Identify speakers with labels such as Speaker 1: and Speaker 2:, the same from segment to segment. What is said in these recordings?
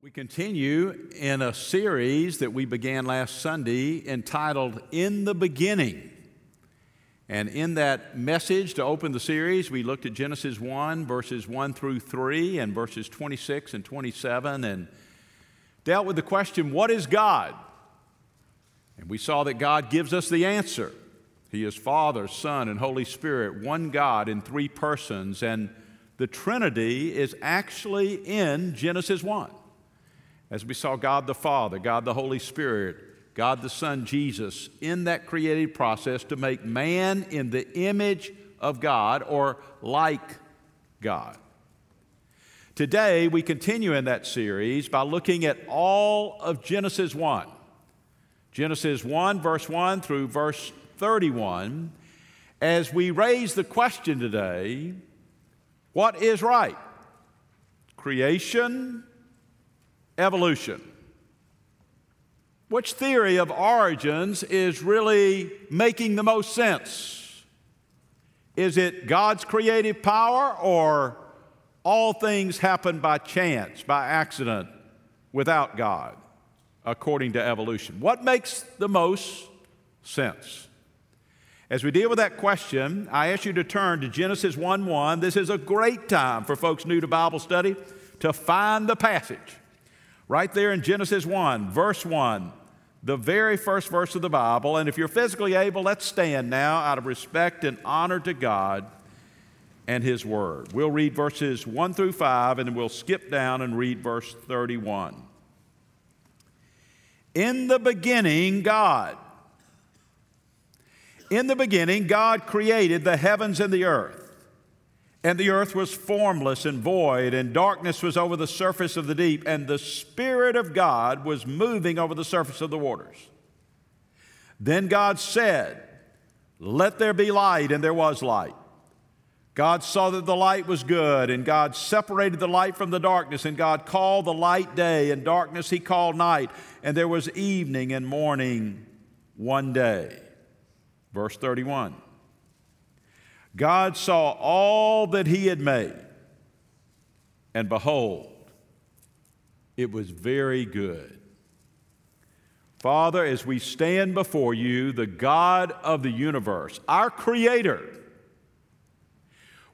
Speaker 1: We continue in a series that we began last Sunday entitled In the Beginning. And in that message to open the series, we looked at Genesis 1, verses 1 through 3, and verses 26 and 27, and dealt with the question, What is God? And we saw that God gives us the answer. He is Father, Son, and Holy Spirit, one God in three persons, and the Trinity is actually in Genesis 1 as we saw God the Father, God the Holy Spirit, God the Son, Jesus, in that creative process to make man in the image of God or like God. Today, we continue in that series by looking at all of Genesis 1. Genesis 1, verse 1 through verse 31, as we raise the question today what is right? Creation evolution. Which theory of origins is really making the most sense? Is it God's creative power or all things happen by chance, by accident, without God, according to evolution? What makes the most sense? As we deal with that question, I ask you to turn to Genesis 1 1. This is a great time for folks new to Bible study to find the passage Right there in Genesis 1, verse 1, the very first verse of the Bible. And if you're physically able, let's stand now out of respect and honor to God and His Word. We'll read verses 1 through 5, and then we'll skip down and read verse 31. In the beginning, God. In the beginning, God created the heavens and the earth. And the earth was formless and void, and darkness was over the surface of the deep, and the Spirit of God was moving over the surface of the waters. Then God said, Let there be light, and there was light. God saw that the light was good, and God separated the light from the darkness, and God called the light day, and darkness he called night, and there was evening and morning one day. Verse 31. God saw all that he had made, and behold, it was very good. Father, as we stand before you, the God of the universe, our Creator,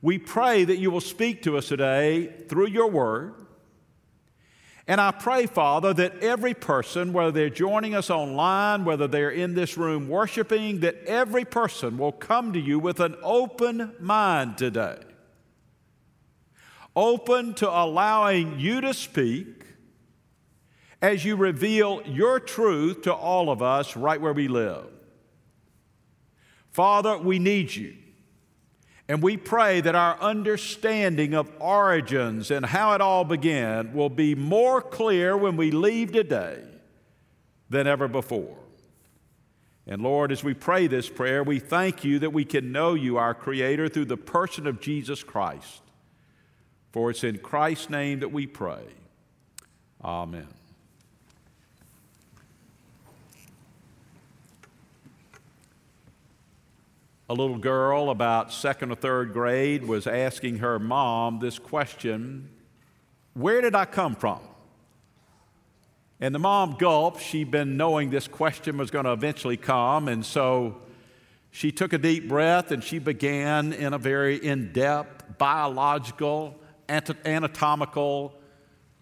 Speaker 1: we pray that you will speak to us today through your word. And I pray, Father, that every person, whether they're joining us online, whether they're in this room worshiping, that every person will come to you with an open mind today. Open to allowing you to speak as you reveal your truth to all of us right where we live. Father, we need you. And we pray that our understanding of origins and how it all began will be more clear when we leave today than ever before. And Lord, as we pray this prayer, we thank you that we can know you, our Creator, through the person of Jesus Christ. For it's in Christ's name that we pray. Amen. A little girl about second or third grade was asking her mom this question Where did I come from? And the mom gulped. She'd been knowing this question was going to eventually come. And so she took a deep breath and she began in a very in depth biological, anatomical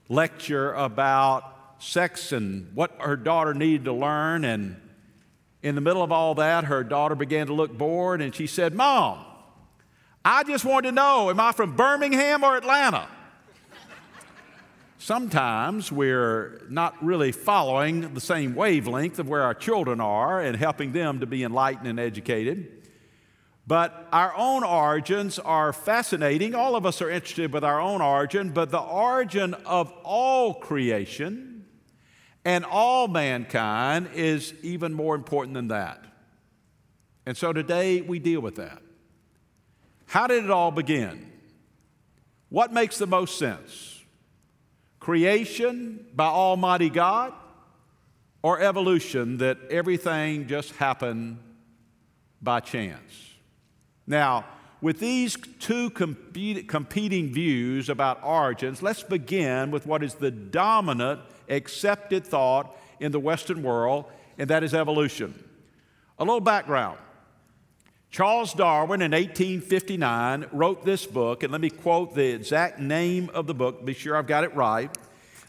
Speaker 1: lecture about sex and what her daughter needed to learn. And in the middle of all that, her daughter began to look bored and she said, Mom, I just wanted to know, am I from Birmingham or Atlanta? Sometimes we're not really following the same wavelength of where our children are and helping them to be enlightened and educated. But our own origins are fascinating. All of us are interested with our own origin, but the origin of all creation and all mankind is even more important than that. And so today we deal with that. How did it all begin? What makes the most sense? Creation by Almighty God or evolution that everything just happened by chance? Now, with these two competing views about origins, let's begin with what is the dominant accepted thought in the Western world, and that is evolution. A little background. Charles Darwin in 1859 wrote this book, and let me quote the exact name of the book, be sure I've got it right.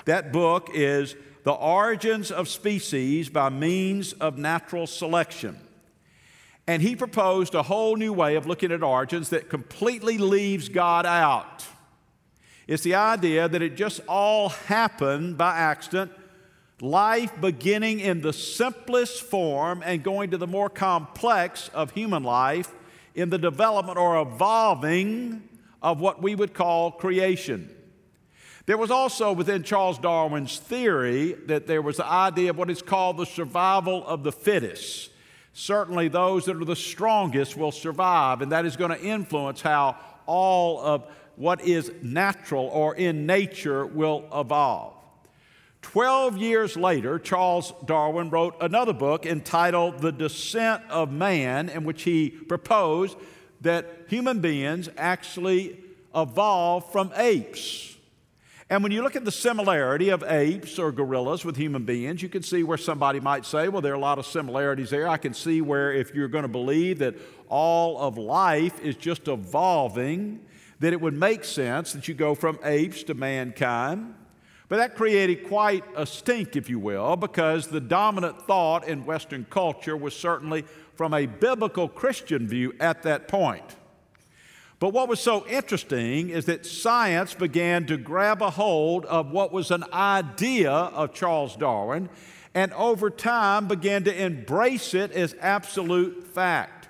Speaker 1: That book is The Origins of Species by Means of Natural Selection. And he proposed a whole new way of looking at origins that completely leaves God out. It's the idea that it just all happened by accident life beginning in the simplest form and going to the more complex of human life in the development or evolving of what we would call creation. There was also within Charles Darwin's theory that there was the idea of what is called the survival of the fittest. Certainly, those that are the strongest will survive, and that is going to influence how all of what is natural or in nature will evolve. Twelve years later, Charles Darwin wrote another book entitled The Descent of Man, in which he proposed that human beings actually evolved from apes. And when you look at the similarity of apes or gorillas with human beings, you can see where somebody might say, well, there are a lot of similarities there. I can see where if you're going to believe that all of life is just evolving, that it would make sense that you go from apes to mankind. But that created quite a stink, if you will, because the dominant thought in Western culture was certainly from a biblical Christian view at that point. But what was so interesting is that science began to grab a hold of what was an idea of Charles Darwin and over time began to embrace it as absolute fact.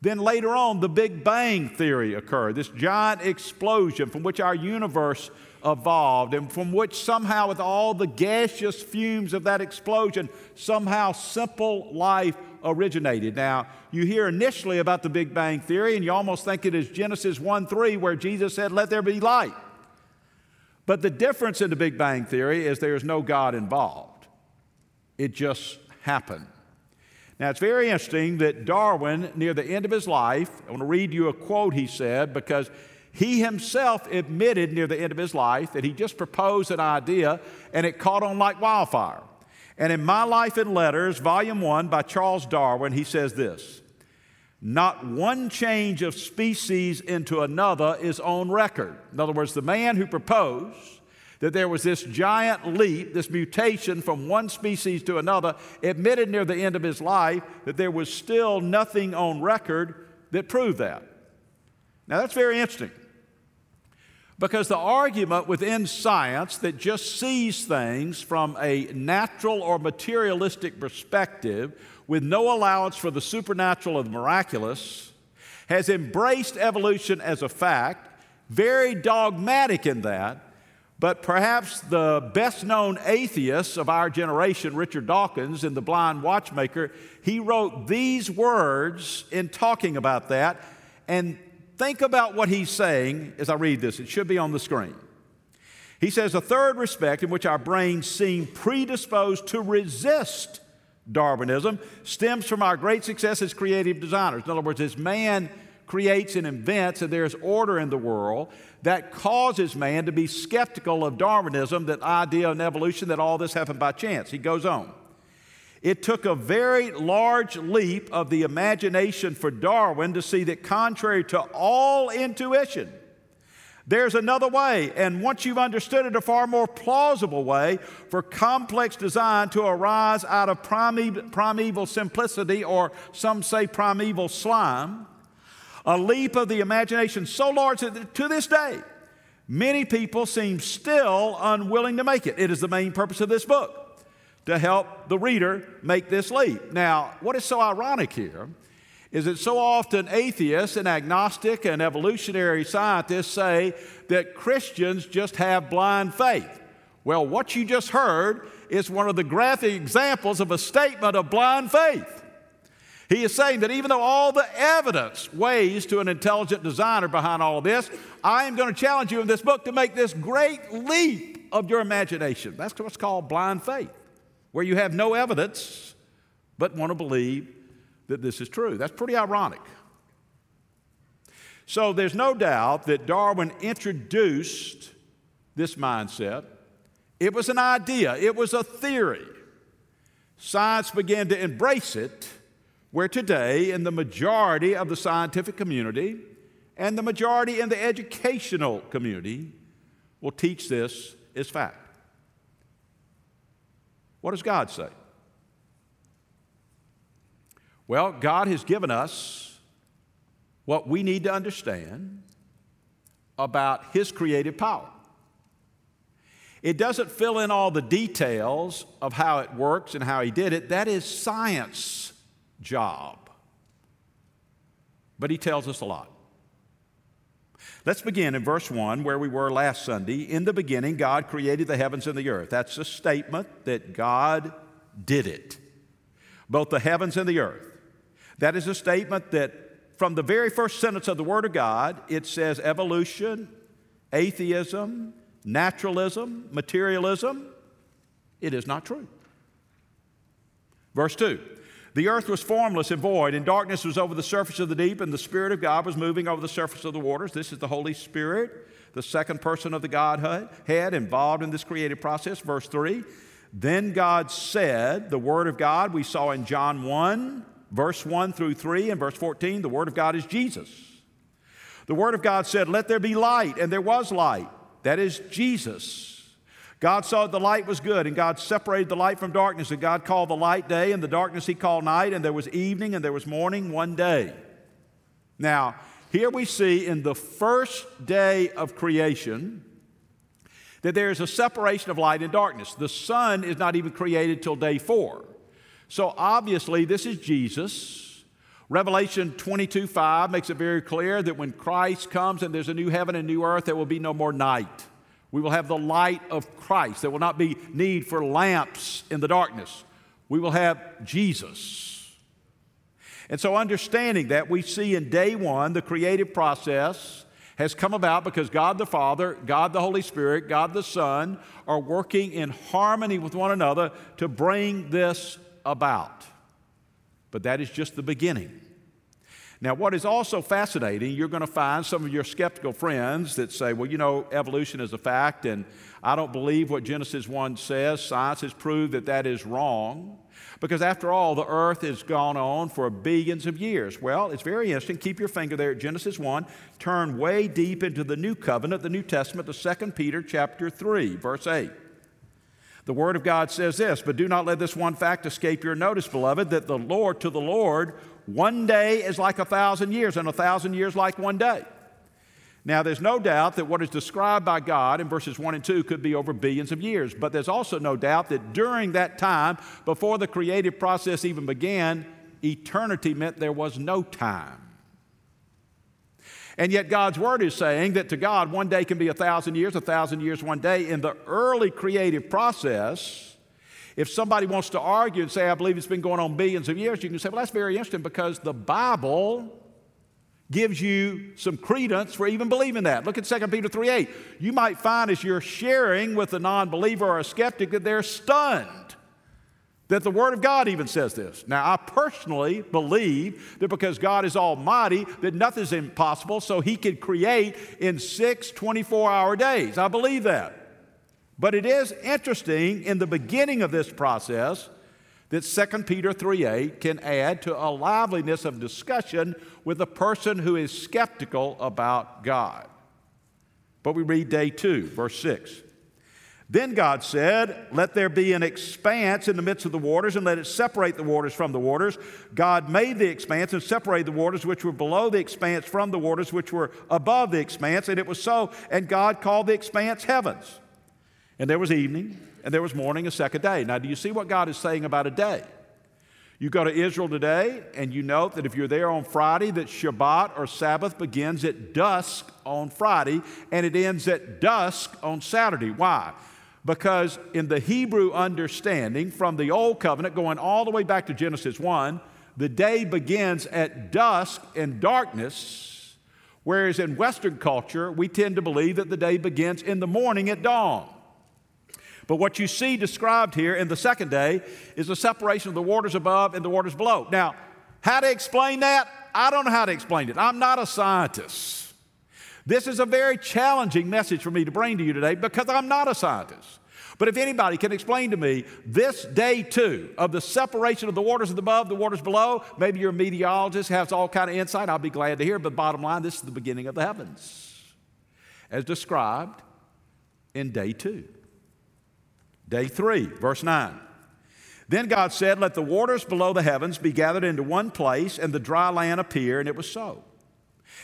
Speaker 1: Then later on, the Big Bang Theory occurred, this giant explosion from which our universe evolved, and from which somehow, with all the gaseous fumes of that explosion, somehow simple life originated. Now, you hear initially about the Big Bang Theory, and you almost think it is Genesis 1 3, where Jesus said, Let there be light. But the difference in the Big Bang Theory is there is no God involved, it just happened. Now, it's very interesting that Darwin, near the end of his life, I want to read you a quote he said because he himself admitted near the end of his life that he just proposed an idea and it caught on like wildfire. And in My Life in Letters, Volume 1 by Charles Darwin, he says this Not one change of species into another is on record. In other words, the man who proposed that there was this giant leap, this mutation from one species to another, admitted near the end of his life that there was still nothing on record that proved that. Now, that's very interesting. Because the argument within science that just sees things from a natural or materialistic perspective with no allowance for the supernatural or the miraculous has embraced evolution as a fact, very dogmatic in that. But perhaps the best known atheist of our generation, Richard Dawkins, in The Blind Watchmaker, he wrote these words in talking about that. And Think about what he's saying as I read this. It should be on the screen. He says, A third respect in which our brains seem predisposed to resist Darwinism stems from our great success as creative designers. In other words, as man creates and invents and there's order in the world, that causes man to be skeptical of Darwinism, that idea of evolution, that all this happened by chance. He goes on. It took a very large leap of the imagination for Darwin to see that, contrary to all intuition, there's another way, and once you've understood it, a far more plausible way for complex design to arise out of primeval, primeval simplicity, or some say primeval slime. A leap of the imagination so large that to this day, many people seem still unwilling to make it. It is the main purpose of this book to help the reader make this leap. Now, what is so ironic here is that so often atheists and agnostic and evolutionary scientists say that Christians just have blind faith. Well, what you just heard is one of the graphic examples of a statement of blind faith. He is saying that even though all the evidence weighs to an intelligent designer behind all of this, I am going to challenge you in this book to make this great leap of your imagination. That's what's called blind faith where you have no evidence but want to believe that this is true. That's pretty ironic. So there's no doubt that Darwin introduced this mindset. It was an idea, it was a theory. Science began to embrace it, where today, in the majority of the scientific community and the majority in the educational community, will teach this as fact. What does God say? Well, God has given us what we need to understand about His creative power. It doesn't fill in all the details of how it works and how He did it. That is science job. But He tells us a lot. Let's begin in verse 1 where we were last Sunday. In the beginning, God created the heavens and the earth. That's a statement that God did it, both the heavens and the earth. That is a statement that from the very first sentence of the Word of God, it says evolution, atheism, naturalism, materialism. It is not true. Verse 2 The earth was formless and void, and darkness was over the surface of the deep, and the Spirit of God was moving over the surface of the waters. This is the Holy Spirit, the second person of the Godhead, head involved in this creative process. Verse 3 Then God said, The Word of God we saw in John 1 verse 1 through 3 and verse 14, the Word of God is Jesus. The Word of God said, Let there be light, and there was light. That is Jesus. God saw the light was good, and God separated the light from darkness, and God called the light day, and the darkness he called night, and there was evening, and there was morning one day. Now, here we see in the first day of creation that there is a separation of light and darkness. The sun is not even created till day four. So obviously, this is Jesus. Revelation 22 5 makes it very clear that when Christ comes and there's a new heaven and new earth, there will be no more night. We will have the light of Christ. There will not be need for lamps in the darkness. We will have Jesus. And so, understanding that, we see in day one the creative process has come about because God the Father, God the Holy Spirit, God the Son are working in harmony with one another to bring this about. But that is just the beginning. Now, what is also fascinating, you're going to find some of your skeptical friends that say, well, you know, evolution is a fact, and I don't believe what Genesis 1 says. Science has proved that that is wrong. Because after all, the earth has gone on for billions of years. Well, it's very interesting. Keep your finger there at Genesis 1. Turn way deep into the New Covenant, the New Testament, to 2 Peter chapter 3, verse 8. The Word of God says this, but do not let this one fact escape your notice, beloved, that the Lord, to the Lord, one day is like a thousand years, and a thousand years like one day. Now, there's no doubt that what is described by God in verses 1 and 2 could be over billions of years, but there's also no doubt that during that time, before the creative process even began, eternity meant there was no time. And yet, God's word is saying that to God, one day can be a thousand years, a thousand years, one day. In the early creative process, if somebody wants to argue and say, I believe it's been going on billions of years, you can say, well, that's very interesting because the Bible gives you some credence for even believing that. Look at 2 Peter 3 8. You might find as you're sharing with a non believer or a skeptic that they're stunned that the Word of God even says this. Now, I personally believe that because God is almighty, that nothing's impossible, so He could create in six 24 hour days. I believe that. But it is interesting in the beginning of this process that 2 Peter 3:8 can add to a liveliness of discussion with a person who is skeptical about God. But we read day 2, verse 6. Then God said, Let there be an expanse in the midst of the waters, and let it separate the waters from the waters. God made the expanse and separated the waters which were below the expanse from the waters which were above the expanse. And it was so. And God called the expanse heavens. And there was evening, and there was morning, a second day. Now, do you see what God is saying about a day? You go to Israel today, and you note that if you're there on Friday, that Shabbat or Sabbath begins at dusk on Friday, and it ends at dusk on Saturday. Why? Because in the Hebrew understanding, from the Old Covenant going all the way back to Genesis 1, the day begins at dusk and darkness, whereas in Western culture, we tend to believe that the day begins in the morning at dawn. But what you see described here in the second day is the separation of the waters above and the waters below. Now, how to explain that? I don't know how to explain it. I'm not a scientist. This is a very challenging message for me to bring to you today because I'm not a scientist. But if anybody can explain to me this day two of the separation of the waters above, the waters below, maybe you're meteorologist, has all kind of insight, I'll be glad to hear. But bottom line, this is the beginning of the heavens, as described in day two. Day three, verse 9. Then God said, Let the waters below the heavens be gathered into one place, and the dry land appear, and it was so.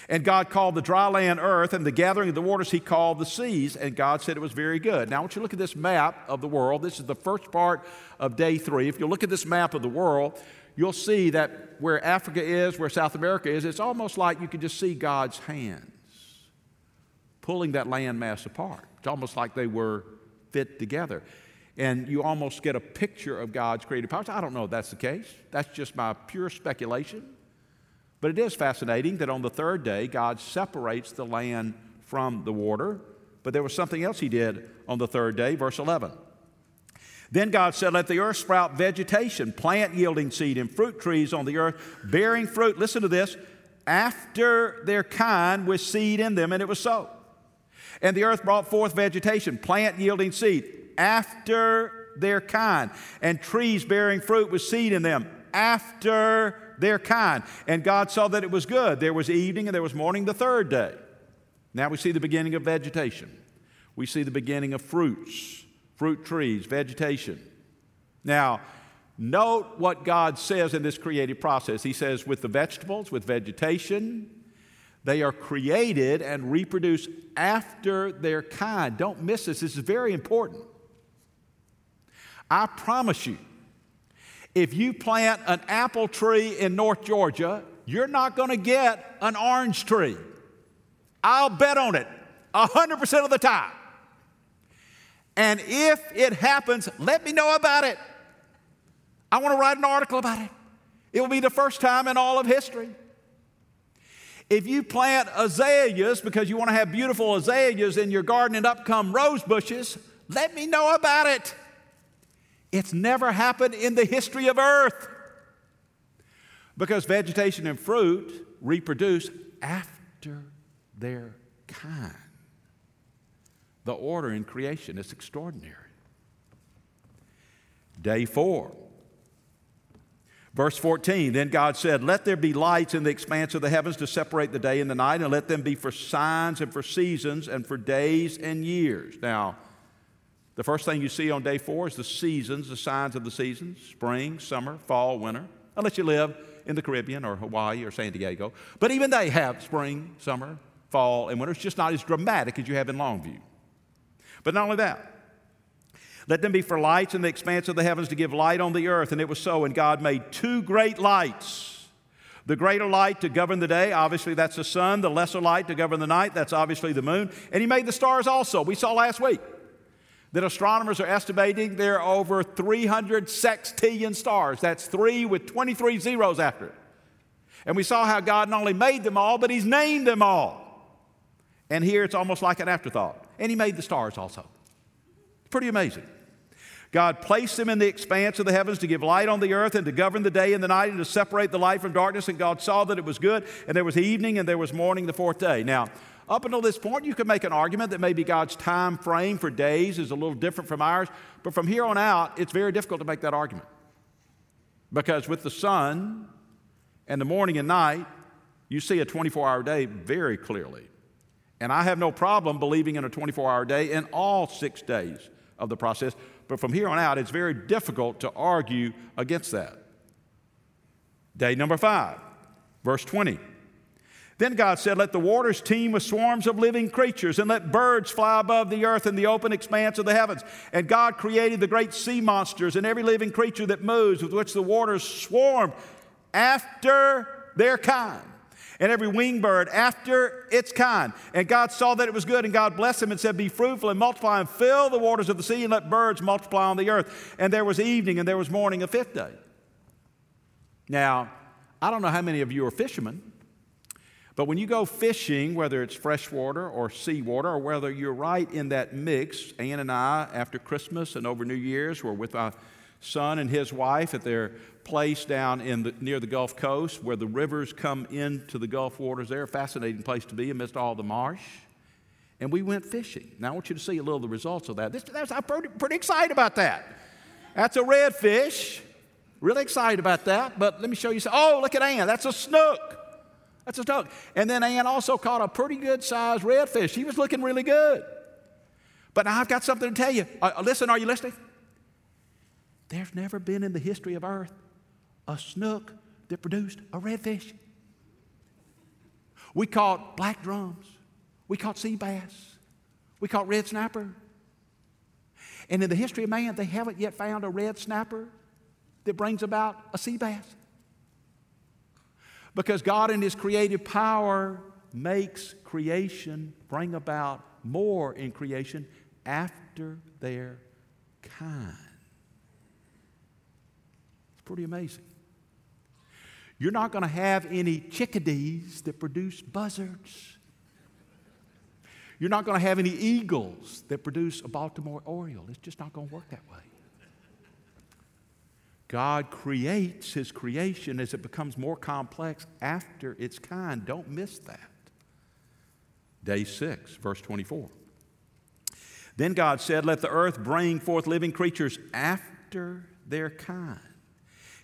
Speaker 1: And God called the dry land earth, and the gathering of the waters he called the seas, and God said it was very good. Now, I want you to look at this map of the world. This is the first part of day three. If you look at this map of the world, you'll see that where Africa is, where South America is, it's almost like you can just see God's hands pulling that landmass apart. It's almost like they were fit together. And you almost get a picture of God's creative powers. I don't know if that's the case. That's just my pure speculation. But it is fascinating that on the third day, God separates the land from the water. But there was something else he did on the third day, verse 11. Then God said, Let the earth sprout vegetation, plant yielding seed, and fruit trees on the earth, bearing fruit. Listen to this after their kind with seed in them, and it was so. And the earth brought forth vegetation, plant yielding seed, after their kind, and trees bearing fruit with seed in them, after their kind. And God saw that it was good. There was evening and there was morning the third day. Now we see the beginning of vegetation. We see the beginning of fruits, fruit trees, vegetation. Now, note what God says in this creative process. He says, with the vegetables, with vegetation, they are created and reproduce after their kind. Don't miss this. This is very important. I promise you, if you plant an apple tree in North Georgia, you're not going to get an orange tree. I'll bet on it 100% of the time. And if it happens, let me know about it. I want to write an article about it. It will be the first time in all of history. If you plant azaleas because you want to have beautiful azaleas in your garden and up come rose bushes, let me know about it. It's never happened in the history of earth. Because vegetation and fruit reproduce after their kind. The order in creation is extraordinary. Day four. Verse 14 Then God said, Let there be lights in the expanse of the heavens to separate the day and the night, and let them be for signs and for seasons and for days and years. Now, the first thing you see on day four is the seasons, the signs of the seasons spring, summer, fall, winter, unless you live in the Caribbean or Hawaii or San Diego. But even they have spring, summer, fall, and winter. It's just not as dramatic as you have in Longview. But not only that, let them be for lights in the expanse of the heavens to give light on the earth. And it was so. And God made two great lights the greater light to govern the day, obviously that's the sun. The lesser light to govern the night, that's obviously the moon. And He made the stars also. We saw last week that astronomers are estimating there are over 300 sextillion stars. That's three with 23 zeros after it. And we saw how God not only made them all, but He's named them all. And here it's almost like an afterthought. And He made the stars also. Pretty amazing. God placed them in the expanse of the heavens to give light on the earth and to govern the day and the night and to separate the light from darkness. And God saw that it was good. And there was evening and there was morning the fourth day. Now, up until this point, you could make an argument that maybe God's time frame for days is a little different from ours, but from here on out, it's very difficult to make that argument. Because with the sun and the morning and night, you see a 24 hour day very clearly. And I have no problem believing in a 24 hour day in all six days of the process, but from here on out, it's very difficult to argue against that. Day number five, verse 20. Then God said, Let the waters teem with swarms of living creatures, and let birds fly above the earth in the open expanse of the heavens. And God created the great sea monsters and every living creature that moves, with which the waters swarmed after their kind, and every winged bird after its kind. And God saw that it was good, and God blessed them and said, Be fruitful and multiply, and fill the waters of the sea, and let birds multiply on the earth. And there was evening, and there was morning, a fifth day. Now, I don't know how many of you are fishermen. But when you go fishing, whether it's freshwater or seawater, or whether you're right in that mix, Ann and I, after Christmas and over New Year's, were with our son and his wife at their place down in the, near the Gulf Coast where the rivers come into the Gulf waters there. A fascinating place to be amidst all the marsh. And we went fishing. Now, I want you to see a little of the results of that. This, I'm pretty, pretty excited about that. That's a redfish. Really excited about that. But let me show you. Some, oh, look at Ann. That's a snook. That's a snook. And then Ann also caught a pretty good sized redfish. He was looking really good. But now I've got something to tell you. Uh, listen, are you listening? There's never been in the history of earth a snook that produced a redfish. We caught black drums. We caught sea bass. We caught red snapper. And in the history of man, they haven't yet found a red snapper that brings about a sea bass. Because God, in His creative power, makes creation bring about more in creation after their kind. It's pretty amazing. You're not going to have any chickadees that produce buzzards. You're not going to have any eagles that produce a Baltimore Oriole. It's just not going to work that way. God creates his creation as it becomes more complex after its kind. Don't miss that. Day 6, verse 24. Then God said, Let the earth bring forth living creatures after their kind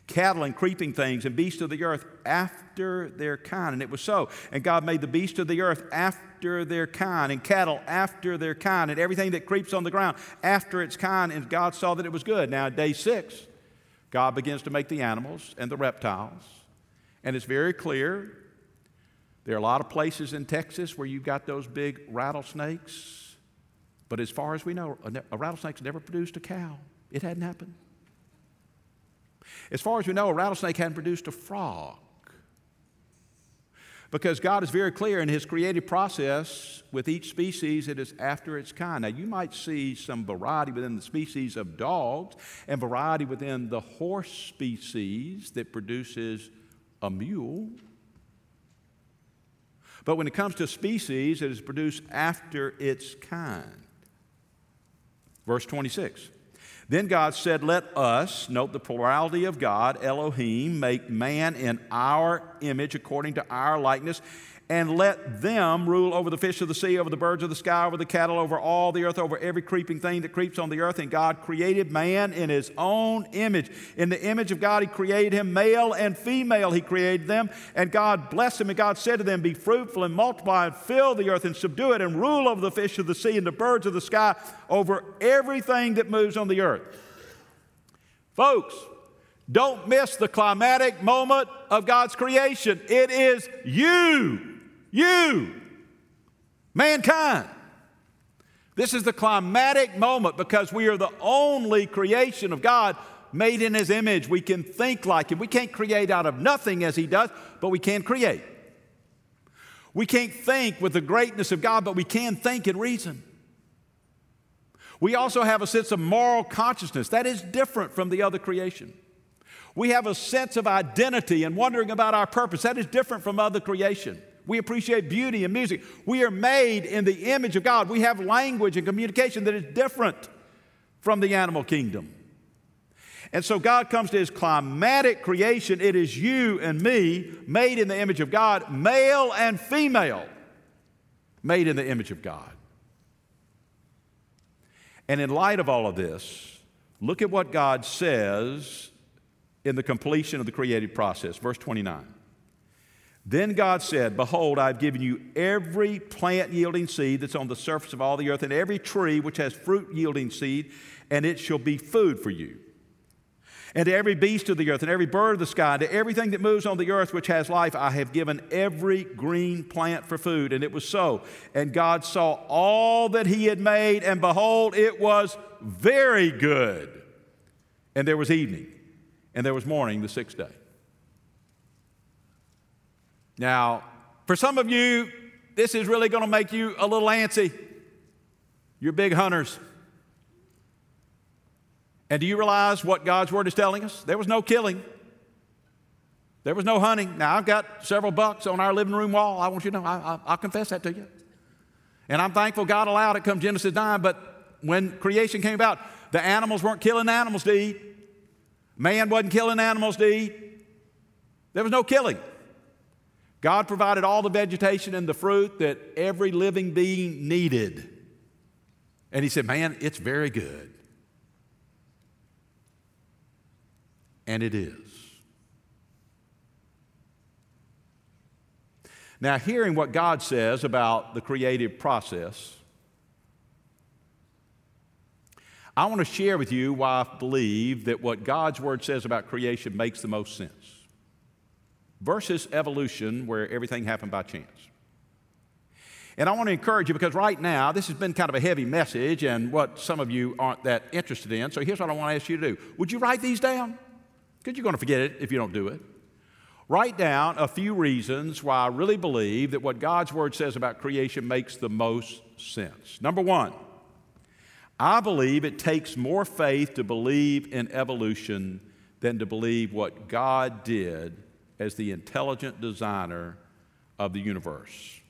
Speaker 1: cattle and creeping things and beasts of the earth after their kind. And it was so. And God made the beasts of the earth after their kind, and cattle after their kind, and everything that creeps on the ground after its kind. And God saw that it was good. Now, day six, God begins to make the animals and the reptiles. And it's very clear. There are a lot of places in Texas where you've got those big rattlesnakes. But as far as we know, a rattlesnake's never produced a cow. It hadn't happened. As far as we know, a rattlesnake hadn't produced a frog. Because God is very clear in His creative process with each species, it is after its kind. Now, you might see some variety within the species of dogs and variety within the horse species that produces a mule. But when it comes to species, it is produced after its kind. Verse 26. Then God said, Let us, note the plurality of God, Elohim, make man in our image according to our likeness, and let them rule over the fish of the sea, over the birds of the sky, over the cattle, over all the earth, over every creeping thing that creeps on the earth. And God created man in his own image. In the image of God, he created him, male and female, he created them. And God blessed them, and God said to them, Be fruitful and multiply, and fill the earth, and subdue it, and rule over the fish of the sea, and the birds of the sky, over everything that moves on the earth. Folks, don't miss the climatic moment of God's creation. It is you you, mankind. This is the climatic moment because we are the only creation of God made in His image. We can think like Him. We can't create out of nothing as He does, but we can create. We can't think with the greatness of God, but we can think and reason. We also have a sense of moral consciousness that is different from the other creation. We have a sense of identity and wondering about our purpose that is different from other creation. We appreciate beauty and music. We are made in the image of God. We have language and communication that is different from the animal kingdom. And so God comes to his climatic creation. It is you and me, made in the image of God, male and female, made in the image of God. And in light of all of this, look at what God says in the completion of the creative process. Verse 29. Then God said, Behold, I've given you every plant yielding seed that's on the surface of all the earth, and every tree which has fruit yielding seed, and it shall be food for you. And to every beast of the earth, and every bird of the sky, and to everything that moves on the earth which has life, I have given every green plant for food. And it was so. And God saw all that He had made, and behold, it was very good. And there was evening, and there was morning the sixth day. Now, for some of you, this is really going to make you a little antsy. You're big hunters. And do you realize what God's word is telling us? There was no killing. There was no hunting. Now, I've got several bucks on our living room wall. I want you to know, I, will confess that to you. And I'm thankful God allowed it come Genesis 9, but when creation came about, the animals weren't killing animals to eat. Man wasn't killing animals to eat, there was no killing. God provided all the vegetation and the fruit that every living being needed. And He said, Man, it's very good. And it is. Now, hearing what God says about the creative process, I want to share with you why I believe that what God's Word says about creation makes the most sense versus evolution, where everything happened by chance. And I want to encourage you because right now, this has been kind of a heavy message and what some of you aren't that interested in. So here's what I want to ask you to do Would you write these down? Because you're going to forget it if you don't do it. Write down a few reasons why I really believe that what God's Word says about creation makes the most sense. Number one, I believe it takes more faith to believe in evolution than to believe what God did as the intelligent designer of the universe.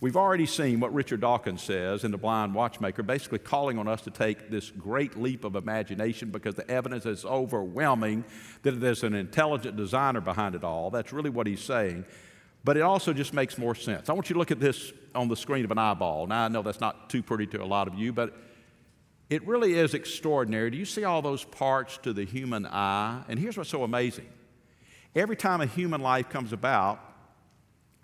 Speaker 1: We've already seen what Richard Dawkins says in The Blind Watchmaker, basically calling on us to take this great leap of imagination because the evidence is overwhelming that there's an intelligent designer behind it all. That's really what he's saying. But it also just makes more sense. I want you to look at this on the screen of an eyeball. Now, I know that's not too pretty to a lot of you, but it really is extraordinary. Do you see all those parts to the human eye? And here's what's so amazing every time a human life comes about,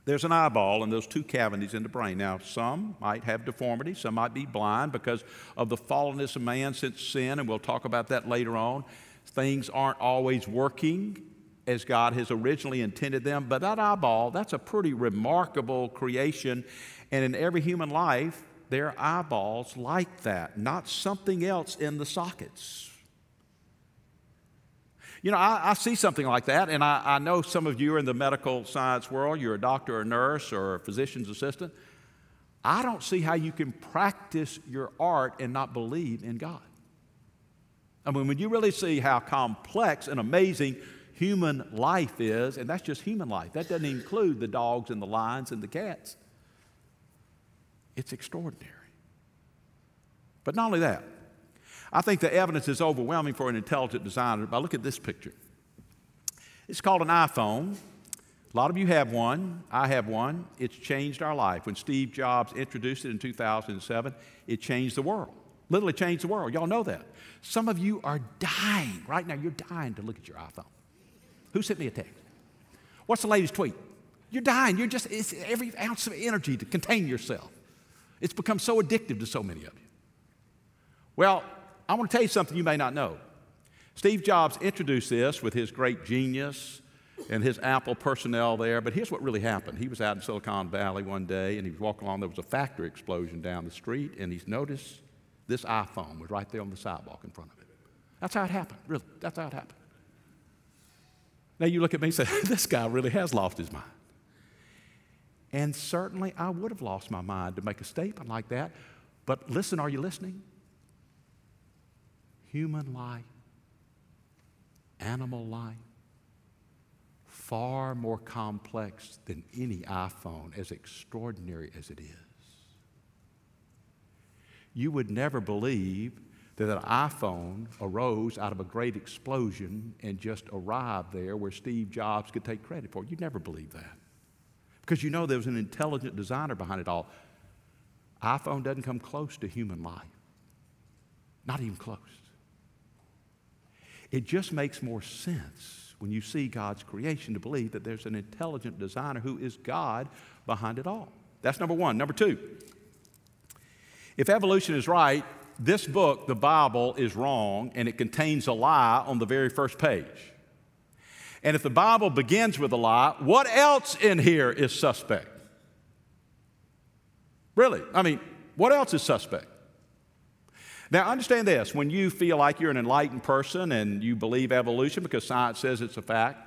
Speaker 1: there's an eyeball and those two cavities in the brain. Now, some might have deformity, some might be blind because of the fallenness of man since sin, and we'll talk about that later on. Things aren't always working as God has originally intended them, but that eyeball, that's a pretty remarkable creation. And in every human life, there are eyeballs like that, not something else in the sockets. You know, I, I, see something like that, and I, I, know some of you are in the medical science world. You're a doctor or a nurse or a physician's assistant. I don't see how you can practice your art and not believe in God. I mean, when you really see how complex and amazing human life is, and that's just human life, that doesn't include the dogs and the lions and the cats. It's extraordinary. But not only that, I think the evidence is overwhelming for an intelligent designer. But look at this picture. It's called an iPhone. A lot of you have one. I have one. It's changed our life. When Steve Jobs introduced it in 2007, it changed the world. Literally changed the world. Y'all know that. Some of you are dying right now. You're dying to look at your iPhone. Who sent me a text? What's the latest tweet? You're dying. You're just, it's every ounce of energy to contain yourself. It's become so addictive to so many of you. Well, I want to tell you something you may not know. Steve Jobs introduced this with his great genius and his Apple personnel there, but here's what really happened. He was out in Silicon Valley one day and he was walking along. There was a factory explosion down the street, and he's noticed this iPhone was right there on the sidewalk in front of him. That's how it happened, really. That's how it happened. Now you look at me and say, this guy really has lost his mind. And certainly I would have lost my mind to make a statement like that. But listen, are you listening? Human life, animal life, far more complex than any iPhone, as extraordinary as it is. You would never believe that an iPhone arose out of a great explosion and just arrived there where Steve Jobs could take credit for it. You'd never believe that. Because you know there was an intelligent designer behind it all. iPhone doesn't come close to human life, not even close. It just makes more sense when you see God's creation to believe that there's an intelligent designer who is God behind it all. That's number one. Number two, if evolution is right, this book, the Bible, is wrong and it contains a lie on the very first page. And if the Bible begins with a lie, what else in here is suspect? Really? I mean, what else is suspect? Now, understand this when you feel like you're an enlightened person and you believe evolution because science says it's a fact,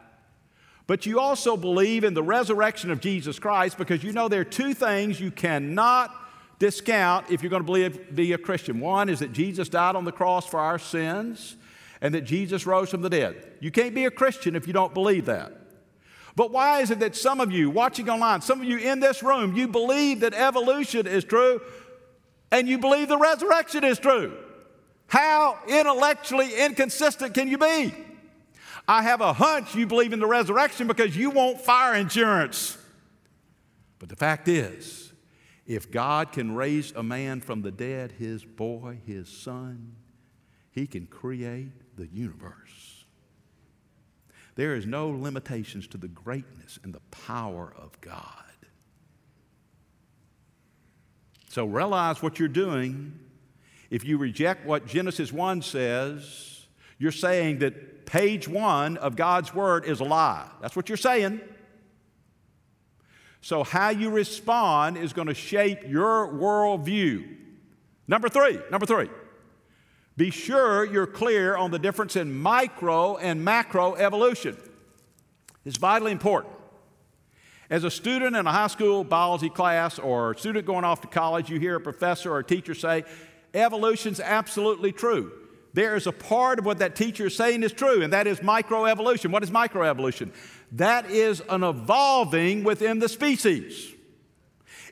Speaker 1: but you also believe in the resurrection of Jesus Christ because you know there are two things you cannot discount if you're going to believe, be a Christian. One is that Jesus died on the cross for our sins and that Jesus rose from the dead. You can't be a Christian if you don't believe that. But why is it that some of you watching online, some of you in this room, you believe that evolution is true, and you believe the resurrection is true. How intellectually inconsistent can you be? I have a hunch you believe in the resurrection because you want fire insurance. But the fact is, if God can raise a man from the dead, his boy, his son, he can create the universe. There is no limitations to the greatness and the power of God. So realize what you're doing. If you reject what Genesis 1 says, you're saying that page one of God's Word is a lie. That's what you're saying. So, how you respond is going to shape your worldview. Number three, number three, be sure you're clear on the difference in micro and macro evolution. It's vitally important. As a student in a high school biology class or a student going off to college, you hear a professor or a teacher say, evolution's absolutely true. There is a part of what that teacher is saying is true, and that is microevolution. What is microevolution? That is an evolving within the species.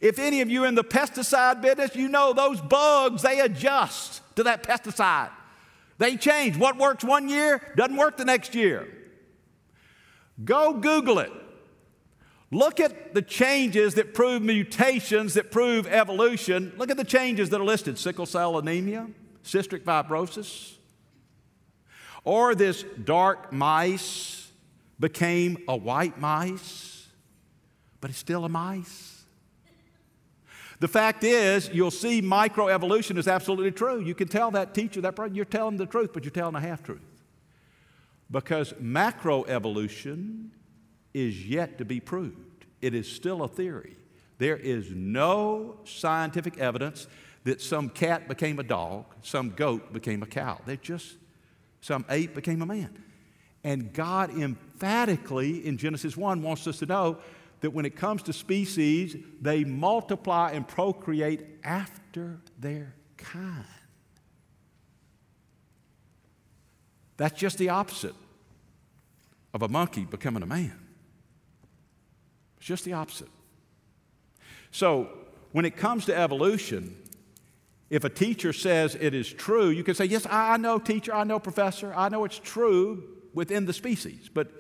Speaker 1: If any of you in the pesticide business, you know those bugs, they adjust to that pesticide. They change. What works one year doesn't work the next year. Go Google it. Look at the changes that prove mutations, that prove evolution. Look at the changes that are listed sickle cell anemia, cystic fibrosis, or this dark mice became a white mice, but it's still a mice. The fact is, you'll see microevolution is absolutely true. You can tell that teacher, that person, you're telling the truth, but you're telling a half truth. Because macroevolution is yet to be proved. It is still a theory. There is no scientific evidence that some cat became a dog, some goat became a cow. They just, some ape became a man. And God emphatically in Genesis 1 wants us to know that when it comes to species, they multiply and procreate after their kind. That's just the opposite of a monkey becoming a man. It's just the opposite. So, when it comes to evolution, if a teacher says it is true, you can say, Yes, I know, teacher, I know, professor, I know it's true within the species. But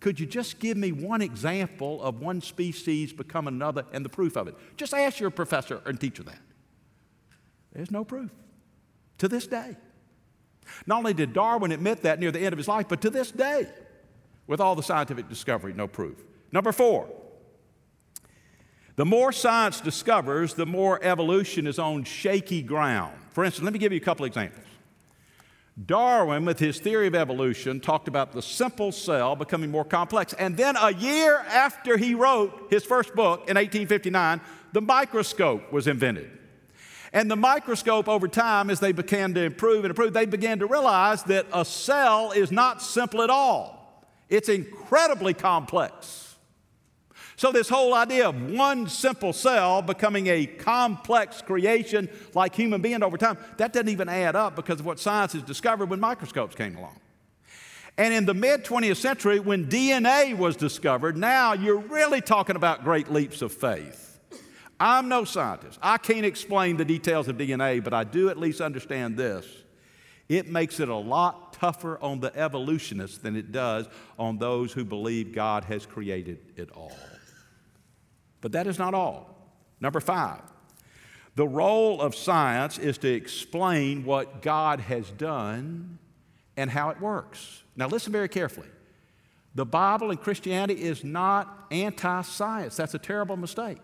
Speaker 1: could you just give me one example of one species become another and the proof of it? Just ask your professor and teacher that. There's no proof to this day. Not only did Darwin admit that near the end of his life, but to this day, with all the scientific discovery, no proof. Number four, the more science discovers, the more evolution is on shaky ground. For instance, let me give you a couple examples. Darwin, with his theory of evolution, talked about the simple cell becoming more complex. And then a year after he wrote his first book in 1859, the microscope was invented. And the microscope, over time, as they began to improve and improve, they began to realize that a cell is not simple at all, it's incredibly complex. So, this whole idea of one simple cell becoming a complex creation like human being over time, that doesn't even add up because of what science has discovered when microscopes came along. And in the mid 20th century, when DNA was discovered, now you're really talking about great leaps of faith. I'm no scientist. I can't explain the details of DNA, but I do at least understand this. It makes it a lot tougher on the evolutionists than it does on those who believe God has created it all. But that is not all. Number five, the role of science is to explain what God has done and how it works. Now, listen very carefully. The Bible and Christianity is not anti science. That's a terrible mistake.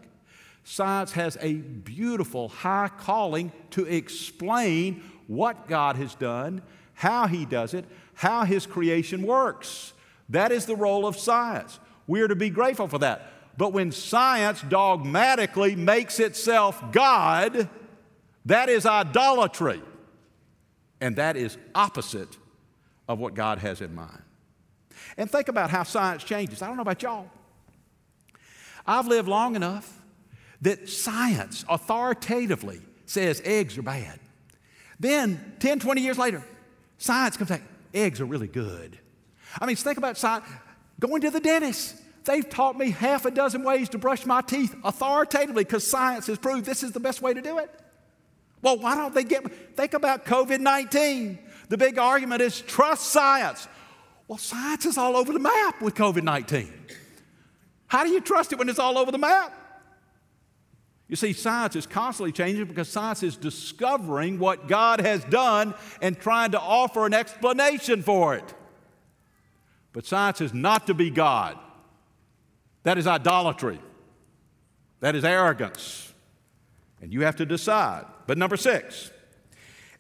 Speaker 1: Science has a beautiful, high calling to explain what God has done, how He does it, how His creation works. That is the role of science. We are to be grateful for that. But when science dogmatically makes itself God, that is idolatry. And that is opposite of what God has in mind. And think about how science changes. I don't know about y'all. I've lived long enough that science authoritatively says eggs are bad. Then, 10, 20 years later, science comes back, eggs are really good. I mean, think about science. Going to the dentist. They've taught me half a dozen ways to brush my teeth authoritatively because science has proved this is the best way to do it. Well, why don't they get, think about COVID 19. The big argument is trust science. Well, science is all over the map with COVID 19. How do you trust it when it's all over the map? You see, science is constantly changing because science is discovering what God has done and trying to offer an explanation for it. But science is not to be God. That is idolatry. That is arrogance. And you have to decide. But number six,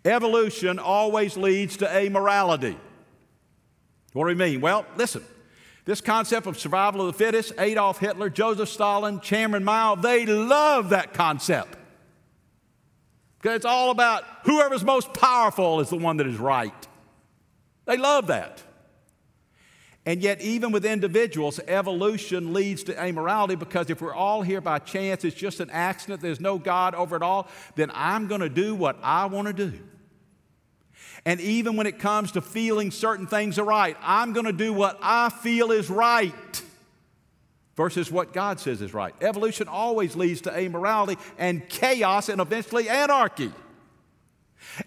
Speaker 1: evolution always leads to amorality. What do we mean? Well, listen. This concept of survival of the fittest, Adolf Hitler, Joseph Stalin, Chairman Mao, they love that concept. Because it's all about whoever's most powerful is the one that is right. They love that. And yet, even with individuals, evolution leads to amorality because if we're all here by chance, it's just an accident, there's no God over it all, then I'm going to do what I want to do. And even when it comes to feeling certain things are right, I'm going to do what I feel is right versus what God says is right. Evolution always leads to amorality and chaos and eventually anarchy.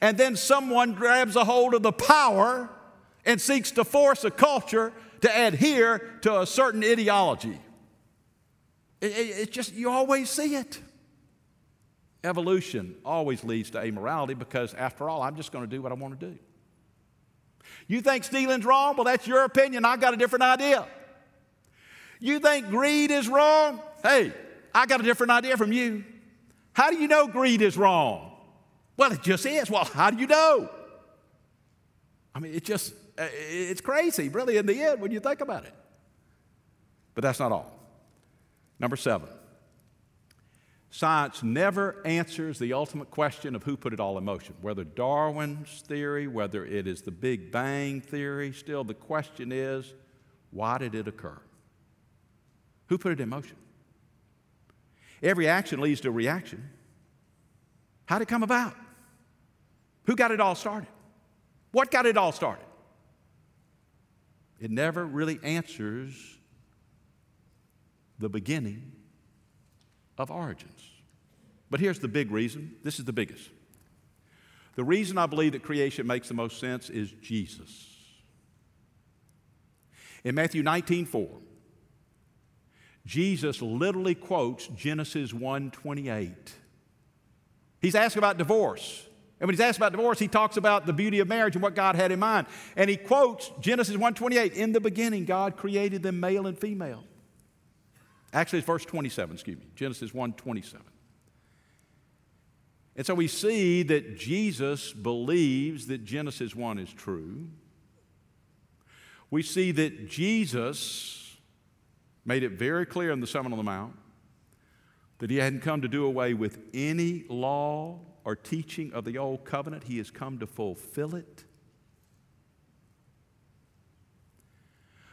Speaker 1: And then someone grabs a hold of the power and seeks to force a culture to adhere to a certain ideology. It, it, it's just, you always see it. Evolution always leads to amorality because, after all, I'm just going to do what I want to do. You think stealing's wrong? Well, that's your opinion. I've got a different idea. You think greed is wrong? Hey, I got a different idea from you. How do you know greed is wrong? Well, it just is. Well, how do you know? I mean, it just, Uh, it's crazy, really, in the end, when you think about it. But that's not all. Number seven, science never answers the ultimate question of who put it all in motion. Whether Darwin's theory, whether it is the Big Bang theory, still the question is why did it occur? Who put it in motion? Every action leads to a reaction. How did it come about? Who got it all started? What got it all started? It never really answers the beginning of origins. But here's the big reason this is the biggest. The reason I believe that creation makes the most sense is Jesus. In Matthew 19 4, Jesus literally quotes Genesis 1 28. He's asked about divorce. And when he's asked about divorce, he talks about the beauty of marriage and what God had in mind. And he quotes Genesis 1:28, "In the beginning God created them male and female." Actually, it's verse 27, excuse me. Genesis 1:27. And so we see that Jesus believes that Genesis 1 is true. We see that Jesus made it very clear in the Sermon on the Mount that he hadn't come to do away with any law or teaching of the old covenant. He has come to fulfill it.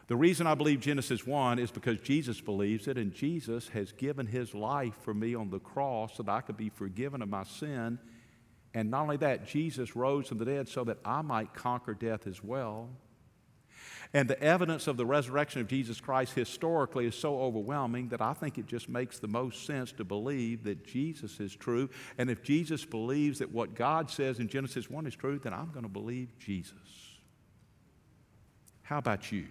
Speaker 1: The reason I believe Genesis 1 is because Jesus believes it, and Jesus has given his life for me on the cross so that I could be forgiven of my sin. And not only that, Jesus rose from the dead so that I might conquer death as well. And the evidence of the resurrection of Jesus Christ historically is so overwhelming that I think it just makes the most sense to believe that Jesus is true. And if Jesus believes that what God says in Genesis 1 is true, then I'm going to believe Jesus. How about you?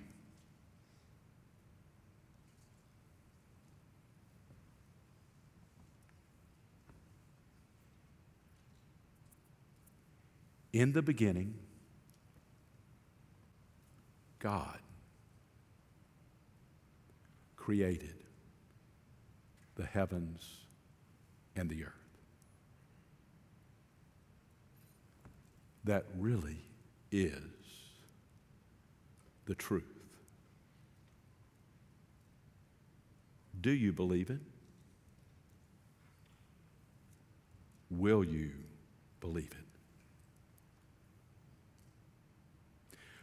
Speaker 1: In the beginning, God created the heavens and the earth. That really is the truth. Do you believe it? Will you believe it?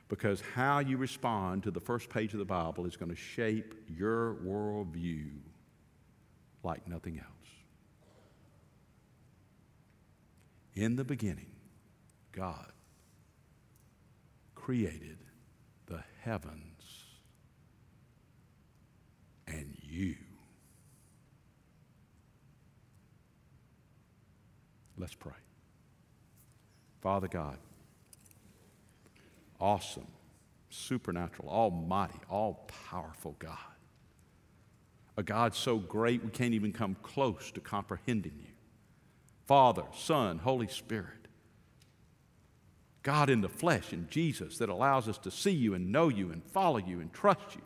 Speaker 1: Because how you respond to the first page of the Bible is going to shape your worldview like nothing else. In the beginning, God created the heavens and you. Let's pray. Father God, awesome supernatural, almighty, all powerful God. A God so great we can't even come close to comprehending you. Father, Son, Holy Spirit. God in the flesh in Jesus that allows us to see you and know you and follow you and trust you.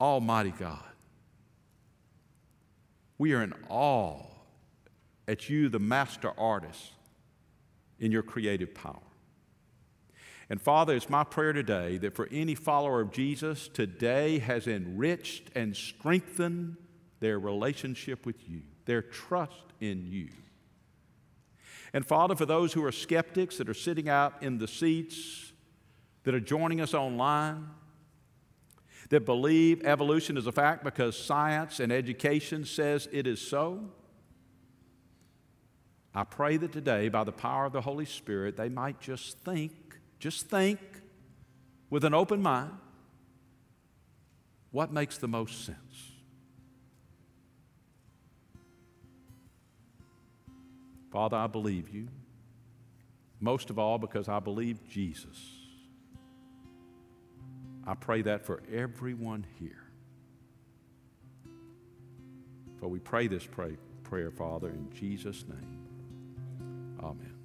Speaker 1: Almighty God. We are in awe at you, the master artist, in your creative power. And Father, it's my prayer today that for any follower of Jesus, today has enriched and strengthened their relationship with you, their trust in you. And Father, for those who are skeptics that are sitting out in the seats, that are joining us online, that believe evolution is a fact because science and education says it is so, I pray that today, by the power of the Holy Spirit, they might just think, just think with an open mind what makes the most sense. Father, I believe you, most of all because I believe Jesus. I pray that for everyone here. For we pray this pray, prayer, Father, in Jesus' name. Amen.